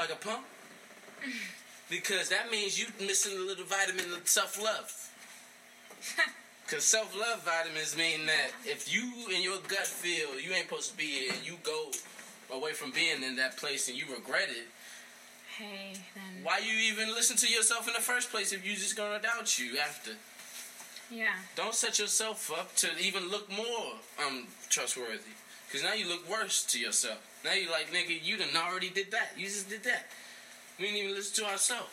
like a pump? Because that means you missing a little vitamin of self love. Because self love vitamins mean that if you in your gut feel you ain't supposed to be here, you go away from being in that place and you regret it, Hey, then. why you even listen to yourself in the first place if you just gonna doubt you after? Yeah. Don't set yourself up to even look more um trustworthy. Cause now you look worse to yourself. Now you're like nigga, you done already did that. You just did that. We didn't even listen to ourselves.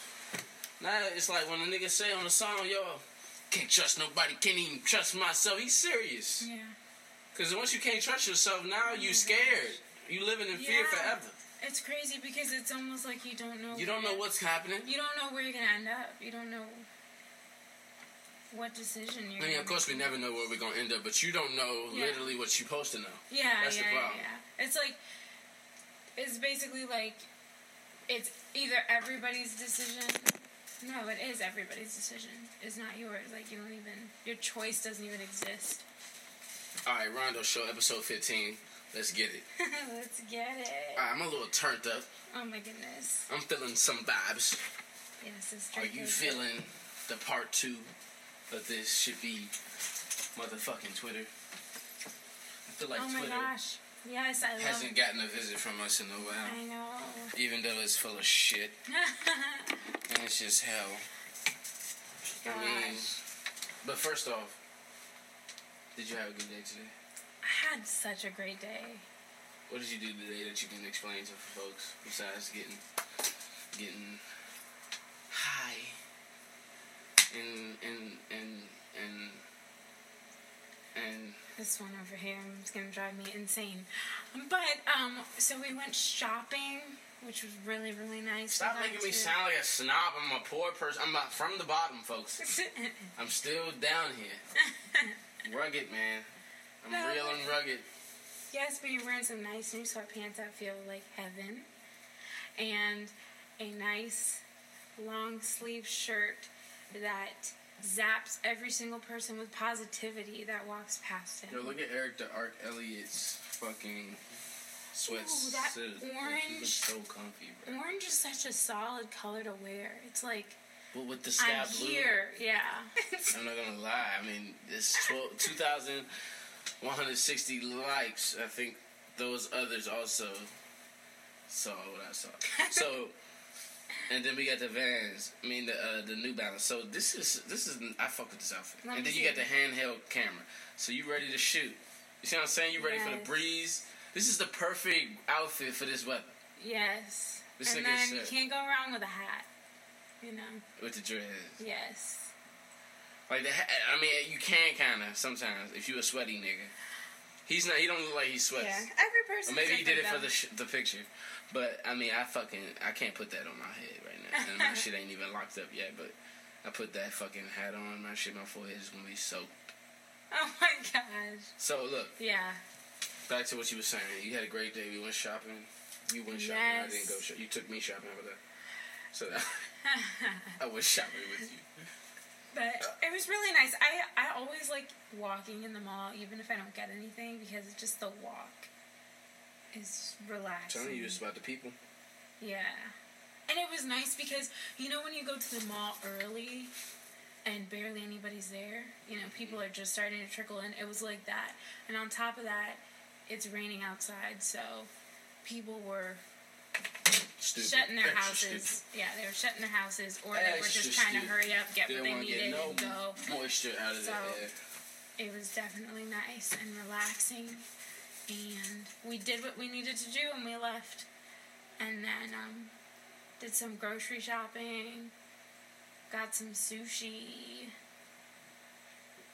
Now it's like when a nigga say on the song, yo, can't trust nobody, can't even trust myself. He's serious. Yeah. Cause once you can't trust yourself, now you scared. You living in fear Yeah. forever. It's crazy because it's almost like you don't know. You don't know what's happening. You don't know where you're gonna end up. You don't know what decision you're. I mean, of course, we never know where we're gonna end up, but you don't know Yeah. literally what you're supposed to know. Yeah, That's yeah, yeah, problem. yeah. It's like it's basically like it's either everybody's decision. No, it is everybody's decision. It's not yours. Like you don't even your choice doesn't even exist. All right, Rondo Show, episode 15. Let's get it. Let's get it. All right, I'm a little turned up. Oh my goodness. I'm feeling some vibes. Yes, it's Are you feeling the part two of this should be motherfucking Twitter? I feel like Oh my Twitter gosh. Yes, I hasn't gotten a visit from us in a while, I know. even though it's full of shit and it's just hell. I mean, but first off, did you have a good day today? I had such a great day. What did you do today that you can explain to folks besides getting getting and and and and and This one over here is gonna drive me insane. But um, so we went shopping, which was really really nice. stop making me sound like a snob. I'm a poor person. I'm not from the bottom, folks. I'm still down here. Rugged, man. I'm No. real and rugged. yes, but you're wearing some nice new sweatpants that feel like heaven, and a nice long sleeve shirt that zaps every single person with positivity that walks past him. Yo, look at Eric the Arc Elliott's fucking sweats. Ooh, that looks orange. so comfy, bro. Orange is such a solid color to wear. It's like But with the sky I'm blue. here, yeah. I'm not gonna lie. I mean, it's 12, 2,160 likes. I think those others also saw what I saw. So, and then we got the Vans. I mean, the uh, the New Balance. So this is this is I fuck with this outfit. Let and then you got the handheld camera. So you ready to shoot? You see what I'm saying? You ready for the breeze? This is the perfect outfit for this weather yes. This and then you can't go wrong with a hat. You know. with the dreads. Yes. Like the, ha- I mean, you can kind of sometimes if you a sweaty nigga. He's not. He don't look like he sweats. Yeah. Person. Maybe he did it for the sh- the picture, but I mean, I fucking I can't put that on my head right now, and my shit ain't even locked up yet. But I put that fucking hat on, my shit, my forehead is gonna be soaked. Oh my gosh. So look, Yeah. back to what you were saying. You had a great day. We went shopping. You went shopping. I didn't go. Sh- you took me shopping over there. So I went shopping with you. But it was really nice. I I always like walking in the mall, even if I don't get anything, because it's just the walk is relaxing. telling you, it's about the people. Yeah. And it was nice because, you know, when you go to the mall early and barely anybody's there, you know, mm-hmm. people are just starting to trickle in. It was like that. And on top of that, it's raining outside, so people were Stupid. shutting their Extra houses. stupid. Yeah, they were shutting their houses, or they were just trying to hurry up, get They what they needed, no and go. moisture out of So- the air. It was definitely nice and relaxing, and we did what we needed to do, and we left. And then um, did some grocery shopping, got some sushi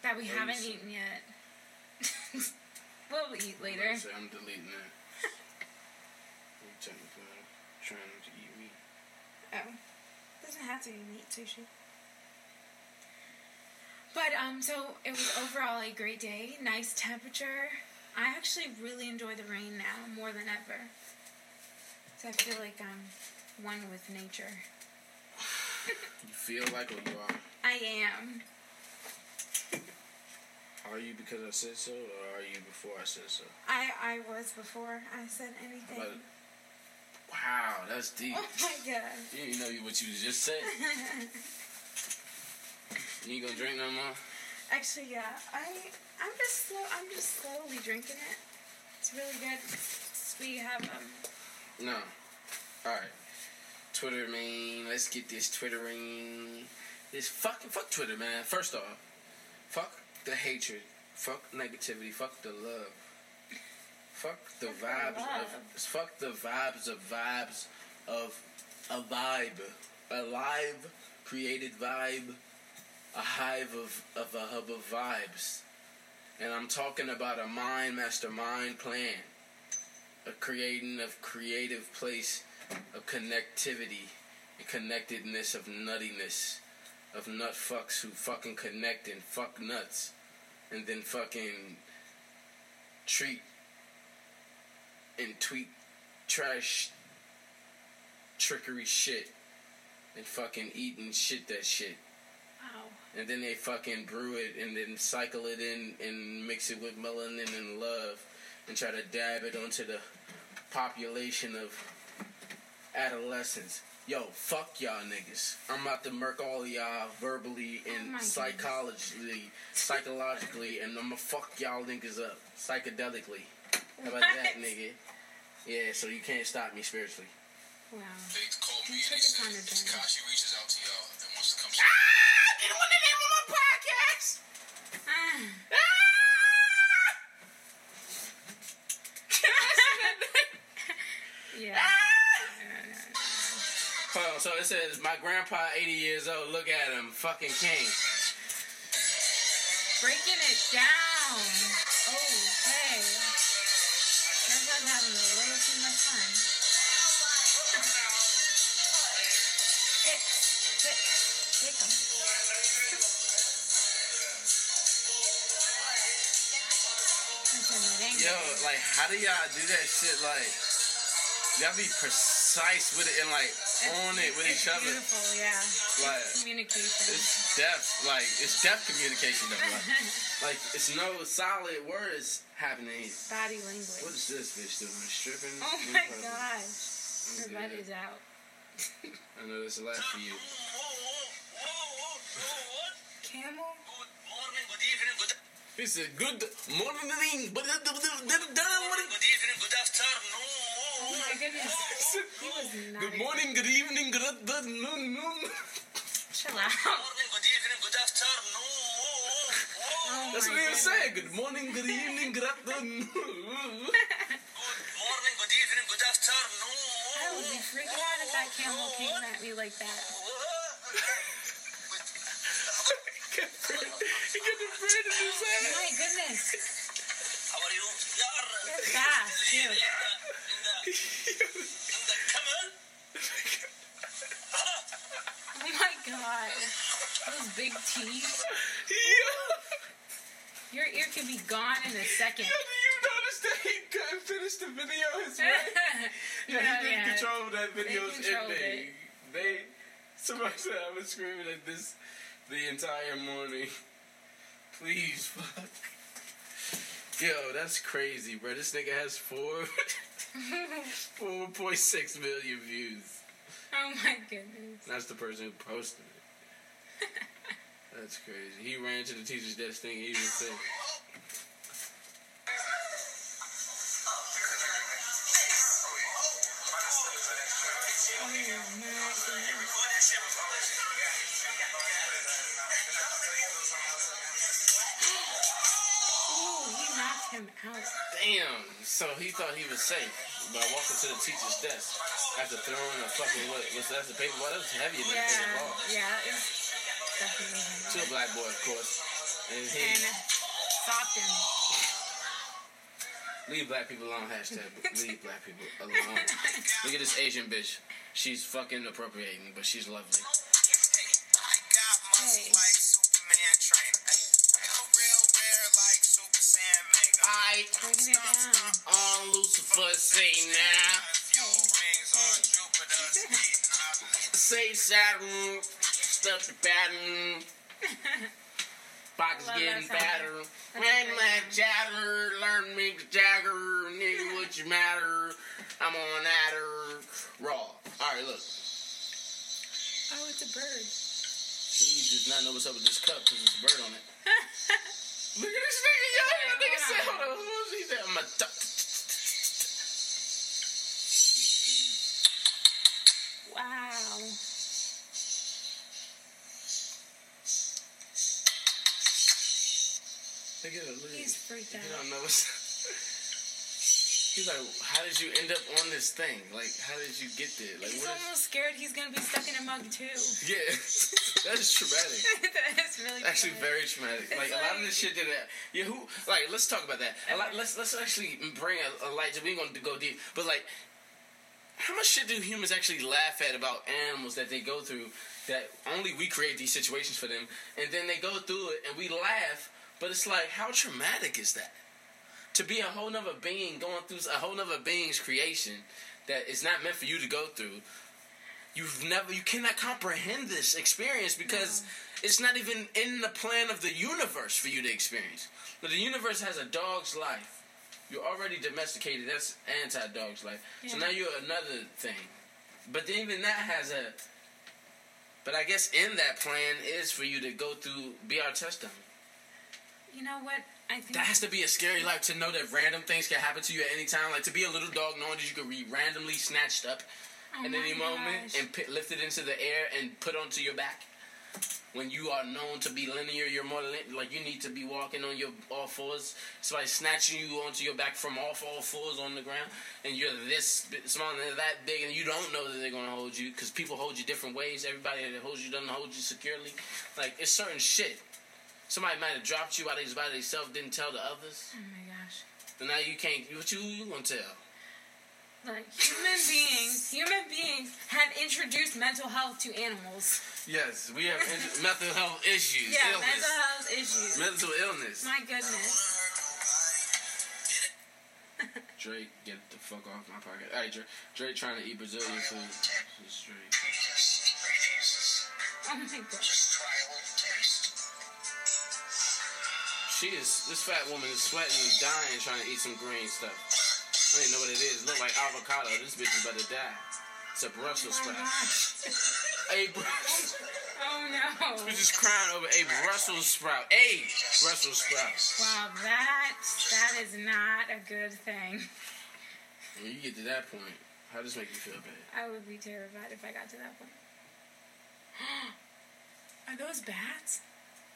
that we haven't eaten yet. we'll eat later. I'm, I'm deleting that. I'm technically not trying to eat meat. Oh, doesn't have to be meat sushi. But um, so it was overall a great day. Nice temperature. I actually really enjoy the rain now more than ever. So I feel like I'm one with nature. You feel like or you are? I am. Are you because I said so, or are you before I said so? I I was before I said anything. Wow, that's deep. Oh my god. You didn't know what you just said. You ain't gonna drink no more? Actually, yeah. I I'm just slow. I'm just slowly drinking it. It's really good. We have um. No. Alright. Twitter, man. Let's get this Twittering. This fucking fuck Twitter, man. First off, fuck the hatred. Fuck negativity. Fuck the love. Fuck the Fuck vibes love. of. Fuck the vibes of vibes of a vibe. A live created vibe. A hive of, of a hub of vibes. And I'm talking about a mind mastermind plan a creating of creative place of connectivity and connectedness of nuttiness of nut fucks who fucking connect and fuck nuts and then fucking treat and tweet trash trickery shit and fucking eat and shit that shit. And then they fucking brew it and then cycle it in and mix it with melanin and love and try to dab it onto the population of adolescents. Yo, fuck y'all niggas. I'm about to murk all y'all verbally Oh and goodness. psychologically, psychologically, and I'ma fuck y'all niggas up psychedelically. How about that, nigga? Yeah, so you can't stop me spiritually. Wow. They called You me took and your they time said, to drink. Reaches out to y'all so it says, my grandpa, 80 years old, look at him, fucking king. Breaking it down. Okay. Everyone's having a little too much fun. Hit, hit, kick 'em. That's in the dang Yo, like, how do y'all do that shit? Like, y'all be precise with it and, like, on it with it's each other. Beautiful, yeah. Like, Communication. it's depth, like, it's depth communication, though. Like, like, it's no solid words happening. Body language. is this bitch doing? Stripping? Oh my public? gosh. Her butt is out. I know this is a lot for you. Camel? Good morning, good evening, good He said, good morning, morning, good evening, good afternoon. Oh my goodness. He was not. Good morning, good evening, good afternoon. Chill out. Morning, good evening, good afternoon. Oh That's what he was saying. Good morning, good evening, good afternoon. Good morning, good evening, good afternoon. I would be freaking out if that camel came at me like that. he got the bread in his hand. My goodness. How are you? You're fast, too. In the, in the camel. Oh my god. Those big teeth. Yeah. Your ear could be gone in a second. Do you notice that he couldn't finish the video his way? Yeah, Yeah, he didn't yeah. control that video's controlled ending. They, somebody said I was screaming at this the entire morning. Please, fuck. Yo, that's crazy, bro. This nigga has four, four point six million views. oh my goodness. That's the person who posted it. That's crazy. He ran to the teacher's desk thing. He even said, Oh my goodness. Ooh, he knocked him out. "Damn!" So he thought he was safe by walking to the teacher's desk after throwing a fucking what? Was that the paper ball? That was heavier than a paper ball. yeah, To a black boy, of course. And he And him. leave black people alone. Hashtag leave black people alone. Look at this Asian bitch. She's fucking appropriating, but she's lovely. I got muscle Hey. like Superman trainer. I'm real rare like Super Saiyan I Breaking it down. on Lucifer say now. Few rings on Jupiter's feet. Say Saturn, stuff the pattern. pockets Love getting fatter. Man, song. chatter, learn Mick Jagger, nigga, what you matter? I'm on that raw. All right, look. Oh, it's a bird. He does not know what's up with this cup because there's a bird on it. Look at this nigga, yo. That nigga said, hold on, he said? I'm a Wow. At it, look at He's it. freaked You out. don't know. He's like, how did you end up on this thing? Like, how did you get there? Like, He's what is... almost scared he's gonna be stuck in a mug too. Yeah, that is traumatic. That's really Actually, funny. very traumatic. It's Like a lot of this shit that, uh, yeah, who, like, let's talk about that. A lot, let's let's actually bring a, a light. to We ain't gonna go deep, but like, how much shit do humans actually laugh at about animals that they go through? That only we create these situations for them, and then they go through it, and we laugh. But it's like, how traumatic is that? To be a whole nother being going through a whole nother being's creation that is not meant for you to go through. You've never, you cannot comprehend this experience because it's not even in the plan of the universe for you to experience. But the universe has a dog's life. You're already domesticated. That's anti-dog's life. So now you're another thing. But then even that has a. But I guess in that plan is for you to go through, be our test dummy. You know what? I think That has to be a scary life to know that random things can happen to you at any time. Like to be a little dog knowing that you could be randomly snatched up oh at any moment gosh. and pit, lifted into the air and put onto your back. When you are known to be linear, you're more lin- like you need to be walking on your all fours. Somebody snatching you onto your back from off all fours on the ground, and you're this small and that big, and you don't know that they're gonna hold you because people hold you different ways. Everybody that holds you doesn't hold you securely. Like it's certain shit. Somebody might have dropped you while they was by themselves, didn't tell the others. Oh my gosh. And now you can't. What you, you gonna tell? Like human beings, human beings have introduced mental health to animals. Yes, we have in- mental health issues, Yeah, illness, mental health issues. mental illness. My goodness. Drake, get the fuck off my pocket. All right, Drake, Drake trying to eat Brazilian food. It's Drake. Oh my god. Just try a little taste. She is. This fat woman is sweating and dying trying to eat some green stuff. I don't even know what it is. Look like avocado. This bitch is about to die. It's a Brussels Oh sprout. A Brussels. Oh no. Bitch is crying over a Brussels sprout. A Brussels sprout. Wow, that that is not a good thing. When you get to that point, how does this make you feel bad? I would be terrified if I got to that point. Are those bats?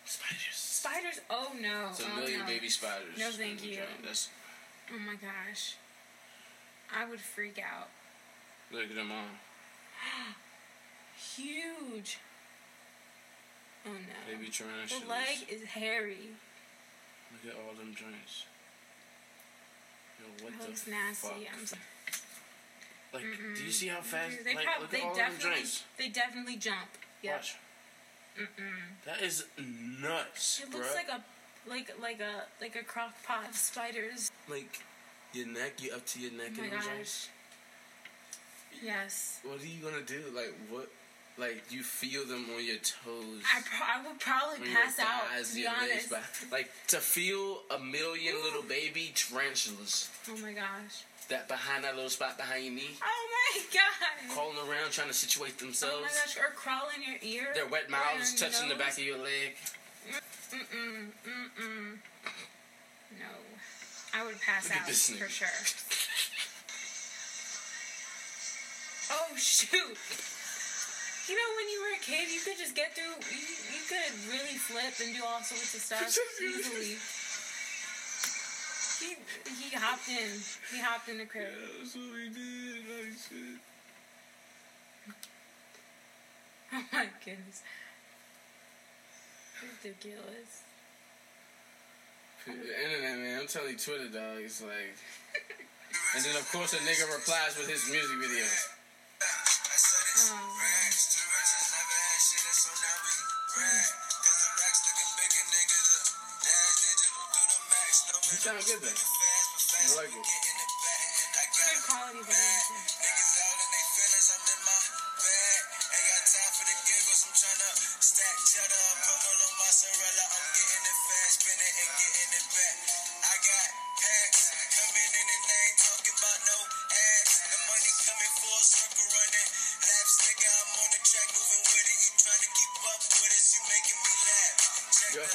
Spiders. Spiders? Oh no. It's a oh, million no. baby spiders. No, thank you. That's Oh my gosh. I would freak out. look at them all. Huge. Oh no. Baby tarantulas. the leg is hairy. Look at all them joints. Yo, what It the looks nasty. fuck? I'm sorry. Like, do you see how fast? They, like, prob- look they at all them definitely joints. they definitely jump. Yeah. Watch. That is nuts, It looks like a like like a like a crock pot of spiders. like your neck, you up to your neck Oh my gosh. Yes. What are you gonna do? Like what? Like you feel them on your toes. I, pro- I would probably pass out. thighs, To be legs, honest. but- Like to feel a million little baby tarantulas Oh my gosh. that behind that little spot behind your knee, Oh my god. crawling around trying to situate Oh themselves. my gosh. Or crawl in your ear. Their wet mouths touching the back of your leg. Mm-mm. Mm-mm. No. I would pass out for sure. Oh shoot. You know, when you were a kid, you could just get through. You, you could really flip and do all sorts of stuff easily. He he hopped in. He hopped in the crib. That's what we did. Like shit. Oh my goodness. Ridiculous. The internet, man. I'm telling you, Twitter, dog. It's like. And then, of course, a nigga replies with his music videos. Oh, to riches, never had shit, and so now we rag.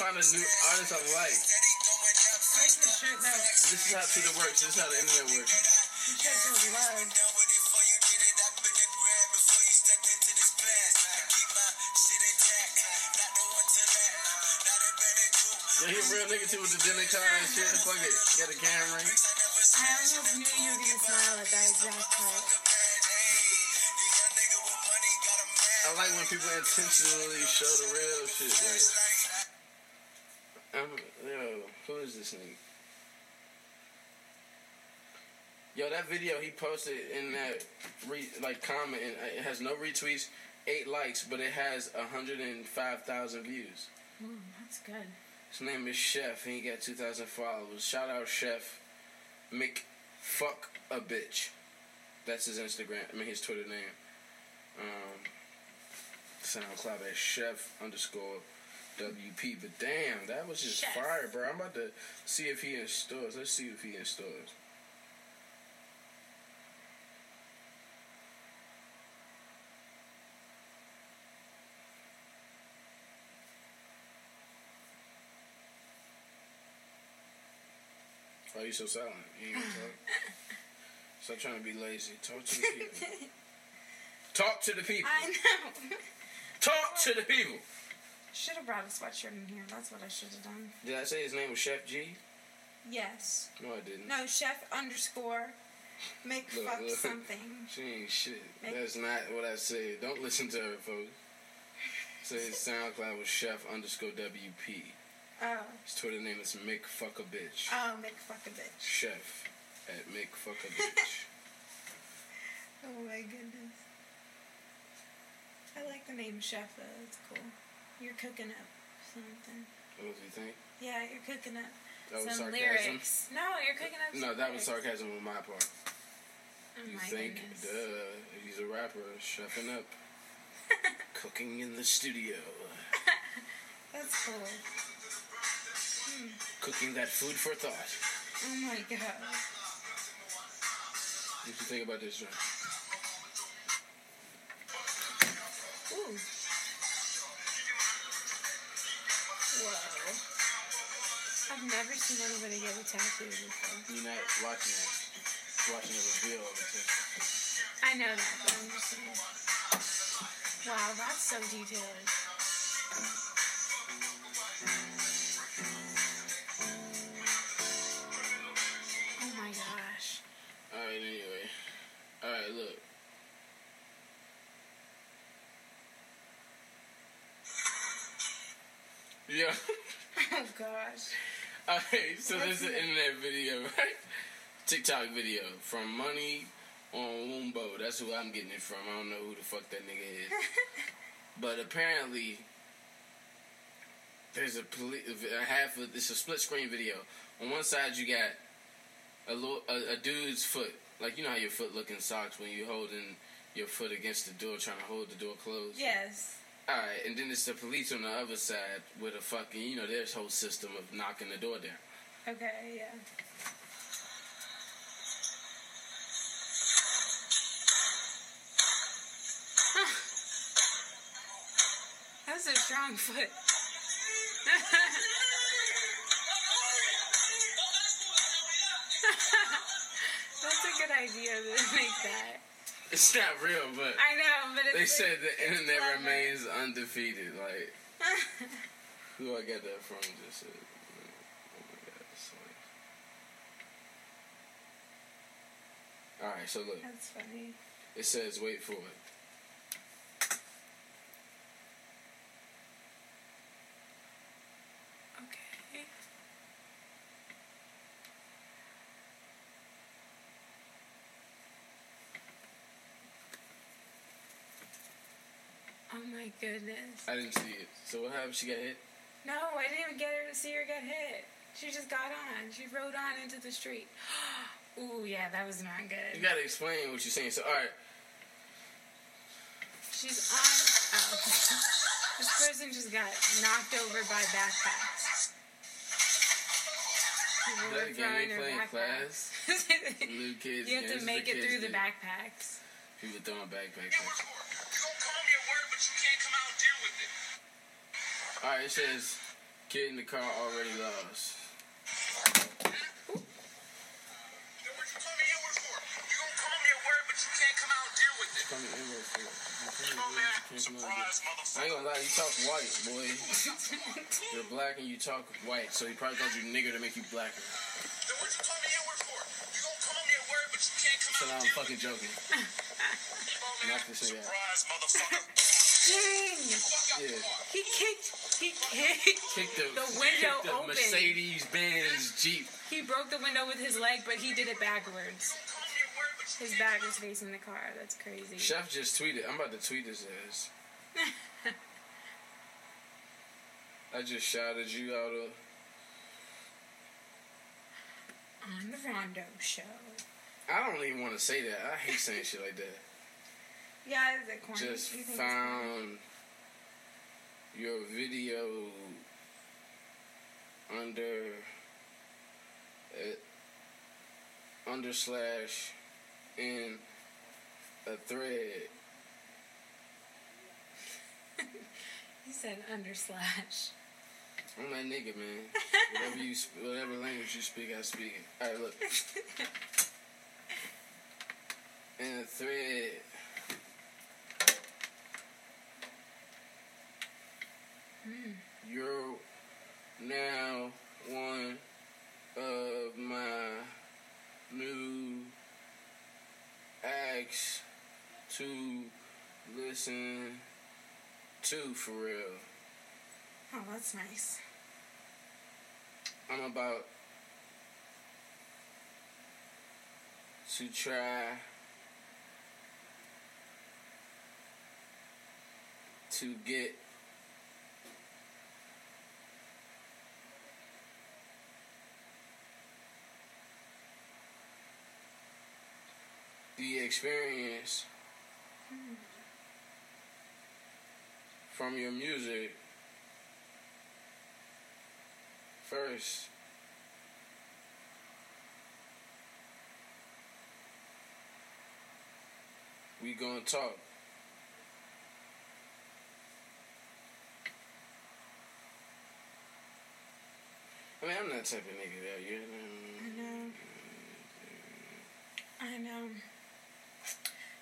Find a new artist I like. Steady going up. I like the shirt though. This is how Twitter works. This is how the internet works. The shirt says love. Done with it before you did it. I've been a grab before you stepped into this class. I keep my shit intact. Not the one to let. Not a better group. Yeah, he a real nigga too with the dinner car and shit. Fuck it. Got a camera. I I almost knew you were gonna smile at that exact part. I like when people intentionally show the real shit. Like, I'm, yo, who is this nigga? Yo, that video he posted in that re, like comment, and it has no retweets, eight likes, but it has hundred and five thousand views. That's good. His name is Chef, and he got two thousand followers. Shout out Chef, Mick, fuck a bitch. That's his Instagram. I mean his Twitter name. Um, SoundCloud at Chef underscore WP. But damn, that was just Chef. fire, bro. I'm about to see if he in stores. Let's see if he in stores. Why you so silent? You ain't talk? Stop trying to be lazy. Talk to the people. Talk to the people. I know. Talk to the people. Should have brought a sweatshirt in here. That's what I should have done. Did I say his name was Chef G? Yes. No, I didn't. No, chef underscore make Look, fuck look. something. She ain't shit. Make- That's not what I said. Don't listen to her, folks. So his SoundCloud was Chef underscore WP. Oh. His Twitter name is Mick Fuck a Bitch. Oh, Mick fuck a bitch. Chef at Mick Fuck a Bitch. Oh my goodness. I like the name chef though. It's cool. You're cooking up something. what do you think? Yeah, you're cooking up That was some sarcasm. lyrics. No, you're cooking up. No, that was sarcasm on my part. Oh You my think, goodness. duh, he's a rapper, chefing up, cooking in the studio, That's cool. Hmm. cooking that food for thought. Oh my god. What do you think about this, John? I've never seen anybody get a tattoo before. You're not watching it. Watching the reveal of it. I know that, but I'm just saying. Wow, that's so detailed. Oh my gosh. Alright, anyway. Alright, look. Yeah. Oh gosh. Alright, so there's an internet video, right? TikTok video from Money on Wumbo. That's who I'm getting it from. I don't know who the fuck that nigga is. but apparently, there's a, poli- a half of it's a split screen video. On one side, you got a, little, a, a dude's foot, like you know how your foot look in socks when you're holding your foot against the door, trying to hold the door closed. Yes. All right, and then it's the police on the other side with a fucking, you know, their whole system of knocking the door down. Okay, yeah. That's a strong foot. That's a good idea to make that. It's not real, but I know, but it's they said the internet clever. remains undefeated. Like, who I got that from just said, oh my god, it's like... All right, so look, That's funny. it says, wait for it. Okay. Oh my goodness. I didn't see it. So what happened? She got hit. No, I didn't even get her to see her get hit. She just got on. She rode on into the street. Ooh, yeah, that was not good. You gotta explain what you're saying. So all right, She's on. Oh. this person just got knocked over by backpacks. People that were again, throwing her playing backpacks. class. You have to make it through the backpacks. People throwing backpacks. With it. All right, it says get in the car already lost. Then what you call me N-word for? You gonna call me a word, but you can't come out and deal with it. Call me N-word for it. Oh, man. Surprise, I ain't gonna lie, you talk white, boy. You're black and you talk white, so he probably called you nigger to make you blacker. Then what you call me N-word for? You gonna call me a word, but you can't come So out now and I'm fucking joking. it. Man. Knock this nigga out. Surprise, motherfucker. Yeah. He kicked. He kicked. Kick the, The window kick the open. Mercedes Benz Jeep. He broke the window with his leg, but he did it backwards. Call me a word, but you His back was facing the car. That's crazy. Chef just tweeted. I'm about to tweet his ass. I just shouted you out of. On the Rondo Show. I don't even want to say that. I hate saying shit like that. Yeah, is it corny? Just You think it's corny? found your video under uh, under slash in a thread. you said under slash. I'm that nigga, man. Whatever you, sp- whatever language you speak, I speak. it. All right, look. In a thread. You're now one of my new acts to listen to for real. Oh, that's nice. I'm about to try to get the experience from your music first. We gonna talk. I mean, I'm that type of nigga that you I know. I know.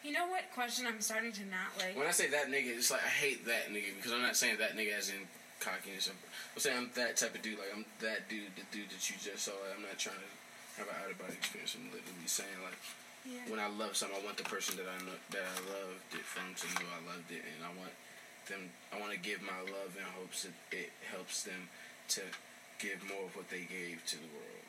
You know what question I'm starting to not like? When I say that nigga, it's like I hate that nigga because I'm not saying that nigga as in cockiness. I'm saying I'm that type of dude. Like I'm that dude, the dude that you just saw. Like, I'm not trying to have an out of body experience. I'm literally saying like Yeah. when I love something, I want the person that I know that I loved it from to know I loved it, and I want them. I want to give my love in hopes that it helps them to give more of what they gave to the world.